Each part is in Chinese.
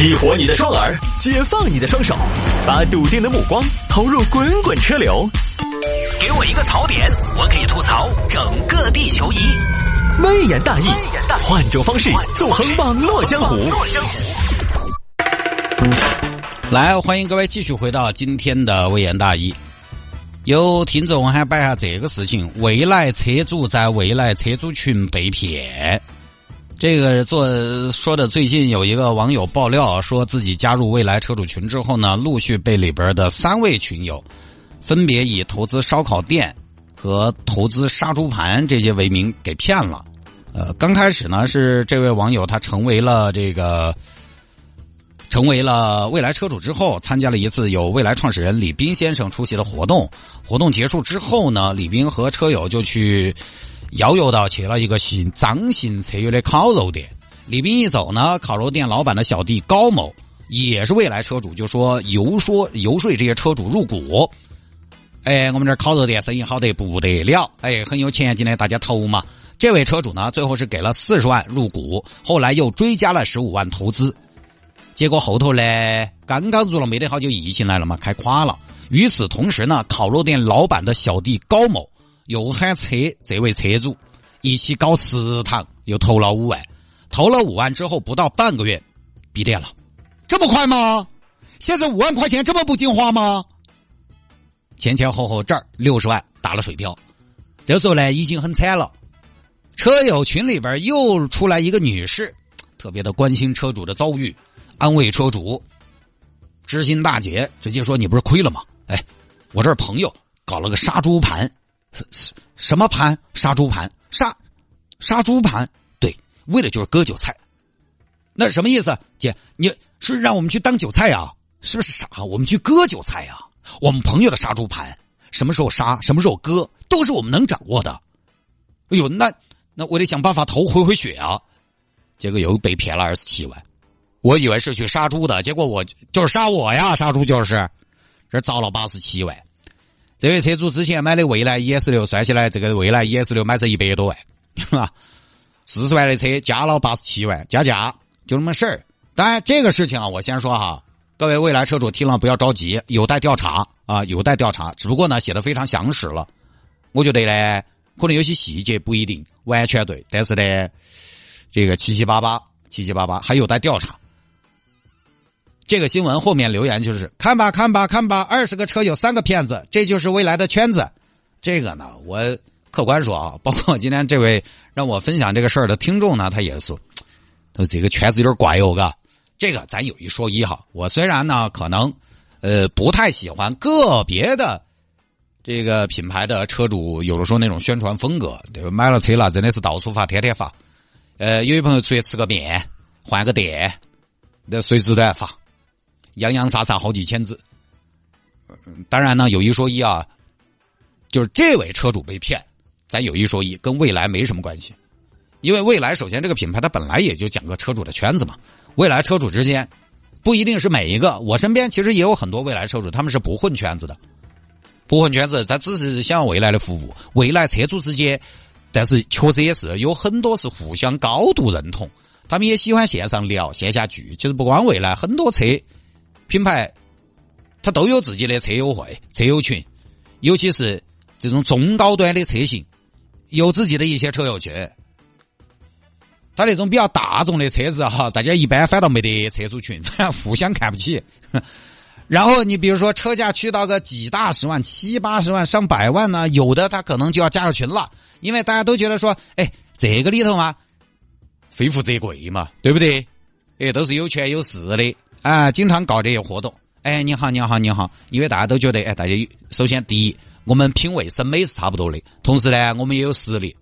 激活你的双耳，解放你的双手，把笃定的目光投入滚滚车流。给我一个槽点，我可以吐槽整个地球仪。微言大义，换种方式纵横网络江湖。来，欢迎各位继续回到今天的微言大义。有听众还摆下这个事情：未来车主在未来车主群被骗。这个做说的，最近有一个网友爆料，说自己加入未来车主群之后呢，陆续被里边的三位群友，分别以投资烧烤店和投资杀猪盘这些为名给骗了。呃，刚开始呢是这位网友他成为了这个，成为了未来车主之后，参加了一次有未来创始人李斌先生出席的活动。活动结束之后呢，李斌和车友就去。邀约到去了一个姓张姓车友的烤肉店，李斌一走呢，烤肉店老板的小弟高某也是未来车主，就说游说游说这些车主入股。哎，我们这烤肉店生意好得不得了，哎，很有前景的，大家投嘛。这位车主呢，最后是给了四十万入股，后来又追加了十五万投资。结果后头呢，刚刚入了没得好久，疫情来了嘛，开垮了。与此同时呢，烤肉店老板的小弟高某。又喊车这位车主一起搞食堂，又投了五万，投了五万之后不到半个月，闭店了，这么快吗？现在五万块钱这么不经花吗？前前后后这儿六十万打了水漂，这时候呢已经很惨了。车友群里边又出来一个女士，特别的关心车主的遭遇，安慰车主。知心大姐直接说：“你不是亏了吗？哎，我这朋友搞了个杀猪盘。”什什什么盘？杀猪盘？杀杀猪盘？对，为的就是割韭菜。那什么意思？姐，你是让我们去当韭菜呀？是不是傻？我们去割韭菜呀？我们朋友的杀猪盘，什么时候杀，什么时候割，都是我们能掌握的。哎呦，那那我得想办法头回回血啊！结果又被骗了二十七万。我以为是去杀猪的，结果我就是杀我呀！杀猪就是，这糟了八十七万。这位车主之前买的蔚来 ES 六，算起来这个蔚来 ES 六买成一百多万，吧？四十万的车加了八十七万，加价就那么事儿。当然，这个事情啊，我先说哈，各位未来车主听了不要着急，有待调查啊，有待调查。只不过呢，写的非常详实了，我觉得呢，可能有些细节不一定完全对，但是呢，这个七七八八，七七八八还有待调查。这个新闻后面留言就是看吧看吧看吧，二十个车有三个骗子，这就是未来的圈子。这个呢，我客观说啊，包括今天这位让我分享这个事儿的听众呢，他也是，他说这个圈子有点怪哦，嘎。这个咱有一说一哈，我虽然呢可能呃不太喜欢个别的这个品牌的车主，有的时候那种宣传风格，对？买了车了，真的是到处发，天天发。呃，有些朋友出去吃个面，换个店，那随时都要发。洋洋洒洒好几千字，当然呢，有一说一啊，就是这位车主被骗，咱有一说一，跟未来没什么关系，因为未来首先这个品牌它本来也就讲个车主的圈子嘛，未来车主之间不一定是每一个，我身边其实也有很多未来车主，他们是不混圈子的，不混圈子，他只是想要未来的服务，未来车主之间，但是确实也是有很多是互相高度认同，他们也喜欢线上聊，线下聚，其实不光未来，很多车。品牌，它都有自己的车友会、车友群，尤其是这种中高端的车型，有自己的一些车友群。他那种比较大众的车子哈，大家一般反倒没得车主群，互相看不起。然后你比如说车价去到个几大十万、七八十万、上百万呢，有的他可能就要加个群了，因为大家都觉得说，哎，这个里头嘛，非富则贵嘛，对不对？哎，都是有权有势的。啊，经常搞这些活动。哎，你好，你好，你好！因为大家都觉得，哎，大家首先第一，我们品味审美是差不多的，同时呢，我们也有实力，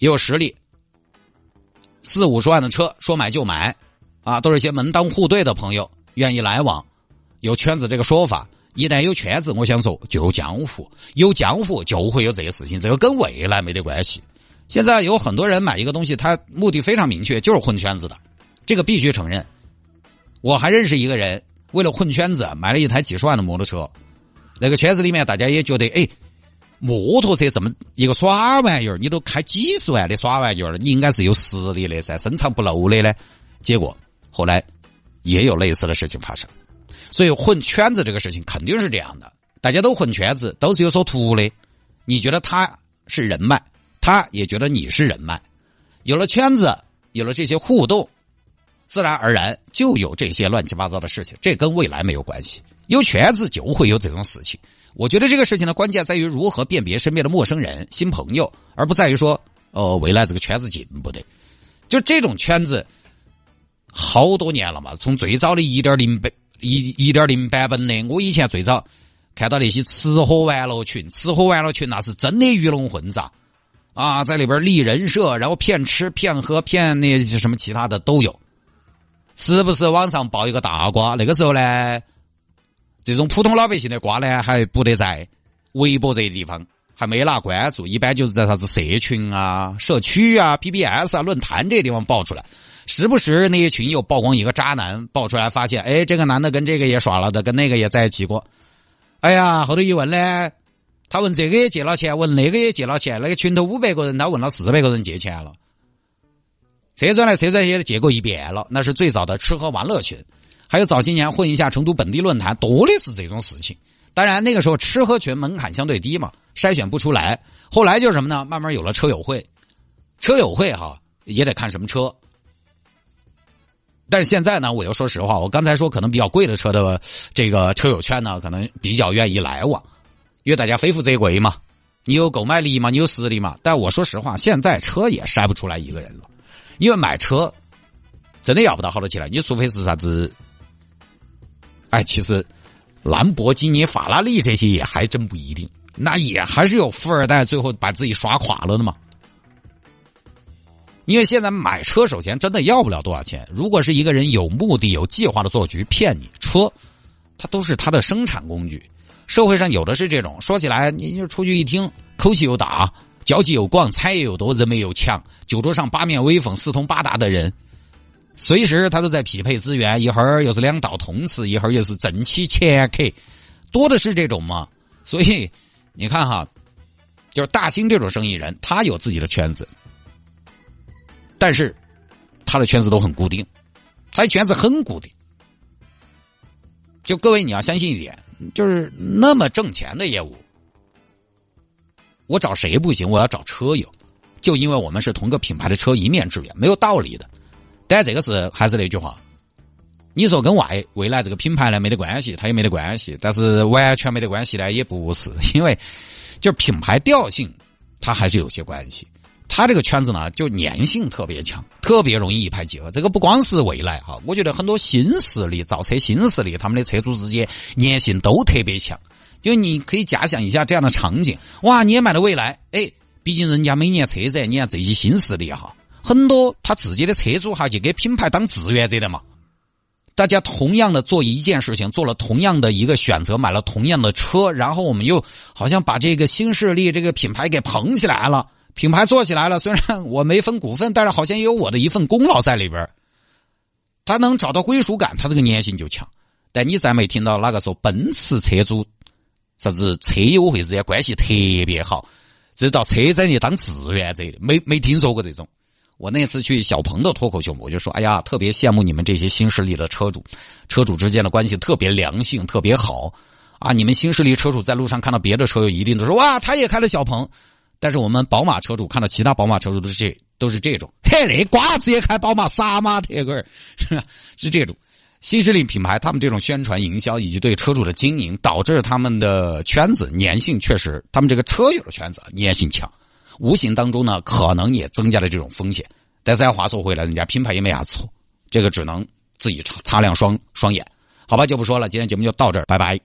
也有实力。四五十万的车说买就买，啊，都是些门当户对的朋友，愿意来往，有圈子这个说法。一旦有圈子，我想说就有江湖，有江湖就会有这些事情，这个跟未来没得关系。现在有很多人买一个东西，他目的非常明确，就是混圈子的，这个必须承认。我还认识一个人，为了混圈子，买了一台几十万的摩托车。那个圈子里面，大家也觉得，哎，摩托车这么一个耍玩意儿，你都开几十万的耍玩意儿，你应该是有实力的，在深藏不露的呢。结果后来也有类似的事情发生。所以混圈子这个事情肯定是这样的，大家都混圈子，都是有所图的。你觉得他是人脉，他也觉得你是人脉，有了圈子，有了这些互动，自然而然就有这些乱七八糟的事情。这跟未来没有关系，有圈子就会有这种事情。我觉得这个事情的关键在于如何辨别身边的陌生人、新朋友，而不在于说，哦，未来这个圈子进不得。就这种圈子，好多年了嘛，从最早的一点零版。一一点零版本的，我以前最早看到那些吃喝玩乐群，吃喝玩乐群那是真的鱼龙混杂啊，在里边立人设，然后骗吃骗喝骗那些什么其他的都有，时不时网上爆一个大瓜。那个时候呢，这种普通老百姓的瓜呢，还不得在微博这些地方，还没拿关注，一般就是在啥子社群啊、社区啊、BBS 啊、论坛这些地方爆出来。时不时那些群友曝光一个渣男，爆出来发现，哎，这个男的跟这个也耍了的，跟那个也在一起过。哎呀，后头一问呢，他问这个也借了钱，问那个也借了钱，那个群头五百个人，他问了四百个人借钱了。车转来车转也借过一变了，那是最早的吃喝玩乐群。还有早些年混一下成都本地论坛，多的是这种事情。当然那个时候吃喝群门槛相对低嘛，筛选不出来。后来就是什么呢？慢慢有了车友会，车友会哈也得看什么车。但是现在呢，我又说实话，我刚才说可能比较贵的车的这个车友圈呢，可能比较愿意来往，因为大家非富则贵嘛，你有购买力嘛，你有实力嘛。但我说实话，现在车也筛不出来一个人了，因为买车真的要不到好多钱了，你除非是啥子，哎，其实兰博基尼、法拉利这些也还真不一定，那也还是有富二代最后把自己耍垮了的嘛。因为现在买车，首先真的要不了多少钱。如果是一个人有目的、有计划的做局骗你，车，它都是他的生产工具。社会上有的是这种，说起来你就出去一听，口气又大，交际又广，财又多，人脉又强，酒桌上八面威风、四通八达的人，随时他都在匹配资源。一会儿又是两道通吃，一会儿又是正妻前客，多的是这种嘛。所以你看哈，就是大兴这种生意人，他有自己的圈子。但是，他的圈子都很固定，他的圈子很固定。就各位，你要相信一点，就是那么挣钱的业务，我找谁不行？我要找车友，就因为我们是同个品牌的车，一面之缘，没有道理的。但这个是还是那句话，你说跟外未来这个品牌呢没得关系，它也没得关系，但是完全没得关系呢，也不是，因为就品牌调性，它还是有些关系。它这个圈子呢，就粘性特别强，特别容易一拍即合。这个不光是未来哈，我觉得很多新势力造车新势力，他们的车主之间粘性都特别强。就你可以假想一下这样的场景：哇，你也买了未来，哎，毕竟人家每年车展，你看这些新势力哈，很多他自己的车主哈就给品牌当志愿者的嘛。大家同样的做一件事情，做了同样的一个选择，买了同样的车，然后我们又好像把这个新势力这个品牌给捧起来了。品牌做起来了，虽然我没分股份，但是好像也有我的一份功劳在里边他能找到归属感，他这个粘性就强。但你再没听到哪个说奔驰车主啥子车友会之间关系特别好，这到车展去当志愿者，没没听说过这种。我那次去小鹏的脱口秀，我就说：“哎呀，特别羡慕你们这些新势力的车主，车主之间的关系特别良性，特别好啊！你们新势力车主在路上看到别的车友，一定都说哇，他也开了小鹏。”但是我们宝马车主看到其他宝马车主都是这都是这种，嘿，那瓜子也开宝马，杀马特个是是这种新势力品牌，他们这种宣传营销以及对车主的经营，导致他们的圈子粘性确实，他们这个车友的圈子粘性强，无形当中呢，可能也增加了这种风险。但是话说回来，人家品牌也没啥错，这个只能自己擦擦亮双双眼，好吧，就不说了，今天节目就到这儿，拜拜。